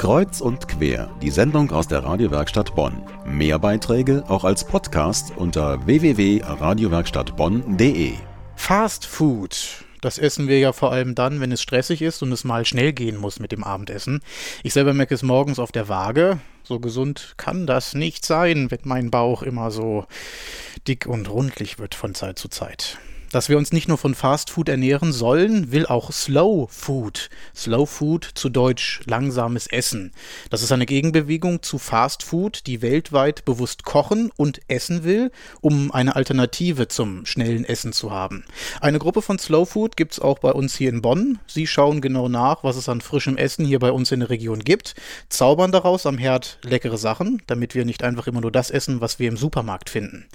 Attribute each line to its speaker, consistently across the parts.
Speaker 1: Kreuz und quer, die Sendung aus der Radiowerkstatt Bonn. Mehr Beiträge auch als Podcast unter www.radiowerkstattbonn.de.
Speaker 2: Fast Food. Das essen wir ja vor allem dann, wenn es stressig ist und es mal schnell gehen muss mit dem Abendessen. Ich selber merke es morgens auf der Waage. So gesund kann das nicht sein, wenn mein Bauch immer so dick und rundlich wird von Zeit zu Zeit. Dass wir uns nicht nur von Fast Food ernähren sollen, will auch Slow Food. Slow Food zu Deutsch langsames Essen. Das ist eine Gegenbewegung zu Fast Food, die weltweit bewusst kochen und essen will, um eine Alternative zum schnellen Essen zu haben. Eine Gruppe von Slow Food gibt es auch bei uns hier in Bonn. Sie schauen genau nach, was es an frischem Essen hier bei uns in der Region gibt, zaubern daraus am Herd leckere Sachen, damit wir nicht einfach immer nur das essen, was wir im Supermarkt finden.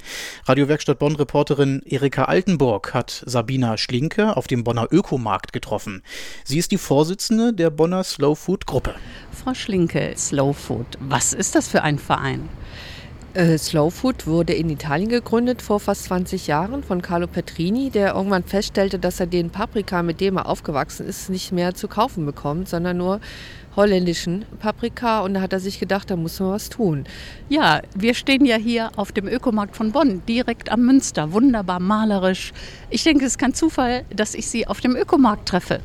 Speaker 2: Radiowerkstatt Bonn Reporterin Erika Altenburg hat Sabina Schlinke auf dem Bonner Ökomarkt getroffen. Sie ist die Vorsitzende der Bonner Slow Food Gruppe.
Speaker 3: Frau Schlinke, Slow Food, was ist das für ein Verein?
Speaker 4: Äh, Slow Food wurde in Italien gegründet vor fast 20 Jahren von Carlo Petrini, der irgendwann feststellte, dass er den Paprika, mit dem er aufgewachsen ist, nicht mehr zu kaufen bekommt, sondern nur holländischen Paprika und da hat er sich gedacht, da muss man was tun.
Speaker 3: Ja, wir stehen ja hier auf dem Ökomarkt von Bonn, direkt am Münster, wunderbar malerisch. Ich denke, es ist kein Zufall, dass ich Sie auf dem Ökomarkt treffe.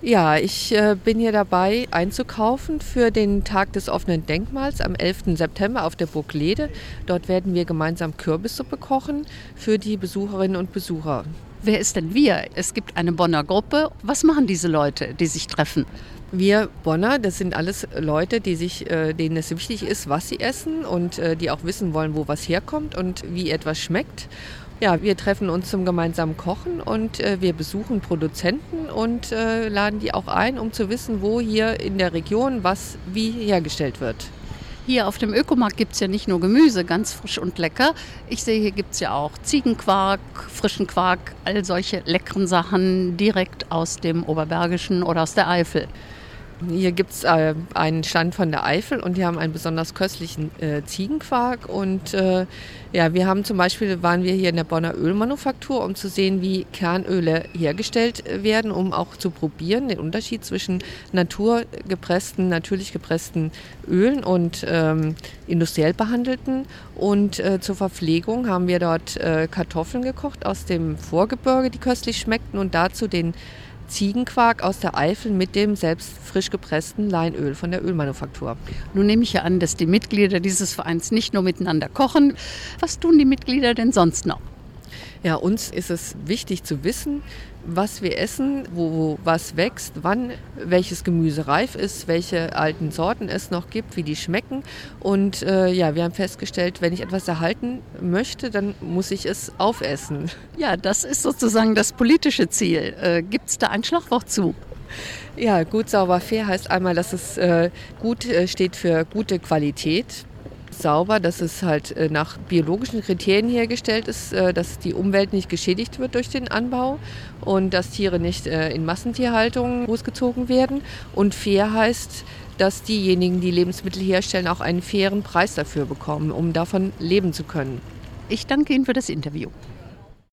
Speaker 4: Ja, ich äh, bin hier dabei einzukaufen für den Tag des offenen Denkmals am 11. September auf der Burg Lede. Dort werden wir gemeinsam Kürbissuppe kochen für die Besucherinnen und Besucher.
Speaker 3: Wer ist denn wir? Es gibt eine Bonner Gruppe. Was machen diese Leute, die sich treffen?
Speaker 4: Wir Bonner, das sind alles Leute, die sich, äh, denen es wichtig ist, was sie essen und äh, die auch wissen wollen, wo was herkommt und wie etwas schmeckt. Ja, wir treffen uns zum gemeinsamen Kochen und äh, wir besuchen Produzenten und äh, laden die auch ein, um zu wissen, wo hier in der Region was wie hergestellt wird.
Speaker 3: Hier auf dem Ökomarkt gibt es ja nicht nur Gemüse, ganz frisch und lecker. Ich sehe, hier gibt es ja auch Ziegenquark, frischen Quark, all solche leckeren Sachen direkt aus dem Oberbergischen oder aus der Eifel.
Speaker 4: Hier gibt es äh, einen Stand von der Eifel und die haben einen besonders köstlichen äh, Ziegenquark. Und äh, ja, wir haben zum Beispiel, waren wir hier in der Bonner Ölmanufaktur, um zu sehen, wie Kernöle hergestellt werden, um auch zu probieren, den Unterschied zwischen naturgepressten, natürlich gepressten Ölen und ähm, industriell behandelten. Und äh, zur Verpflegung haben wir dort äh, Kartoffeln gekocht aus dem Vorgebirge, die köstlich schmeckten und dazu den Ziegenquark aus der Eifel mit dem selbst frisch gepressten Leinöl von der Ölmanufaktur.
Speaker 3: Nun nehme ich ja an, dass die Mitglieder dieses Vereins nicht nur miteinander kochen. Was tun die Mitglieder denn sonst noch?
Speaker 4: Ja, uns ist es wichtig zu wissen, was wir essen, wo, wo, was wächst, wann welches Gemüse reif ist, welche alten Sorten es noch gibt, wie die schmecken. Und äh, ja, wir haben festgestellt, wenn ich etwas erhalten möchte, dann muss ich es aufessen.
Speaker 3: Ja, das ist sozusagen das politische Ziel. Äh, gibt es da ein Schlagwort zu?
Speaker 4: Ja, gut, sauber, fair heißt einmal, dass es äh, gut äh, steht für gute Qualität sauber, dass es halt äh, nach biologischen Kriterien hergestellt ist, äh, dass die Umwelt nicht geschädigt wird durch den Anbau und dass Tiere nicht äh, in Massentierhaltung großgezogen werden. Und fair heißt, dass diejenigen, die Lebensmittel herstellen, auch einen fairen Preis dafür bekommen, um davon leben zu können.
Speaker 3: Ich danke Ihnen für das Interview.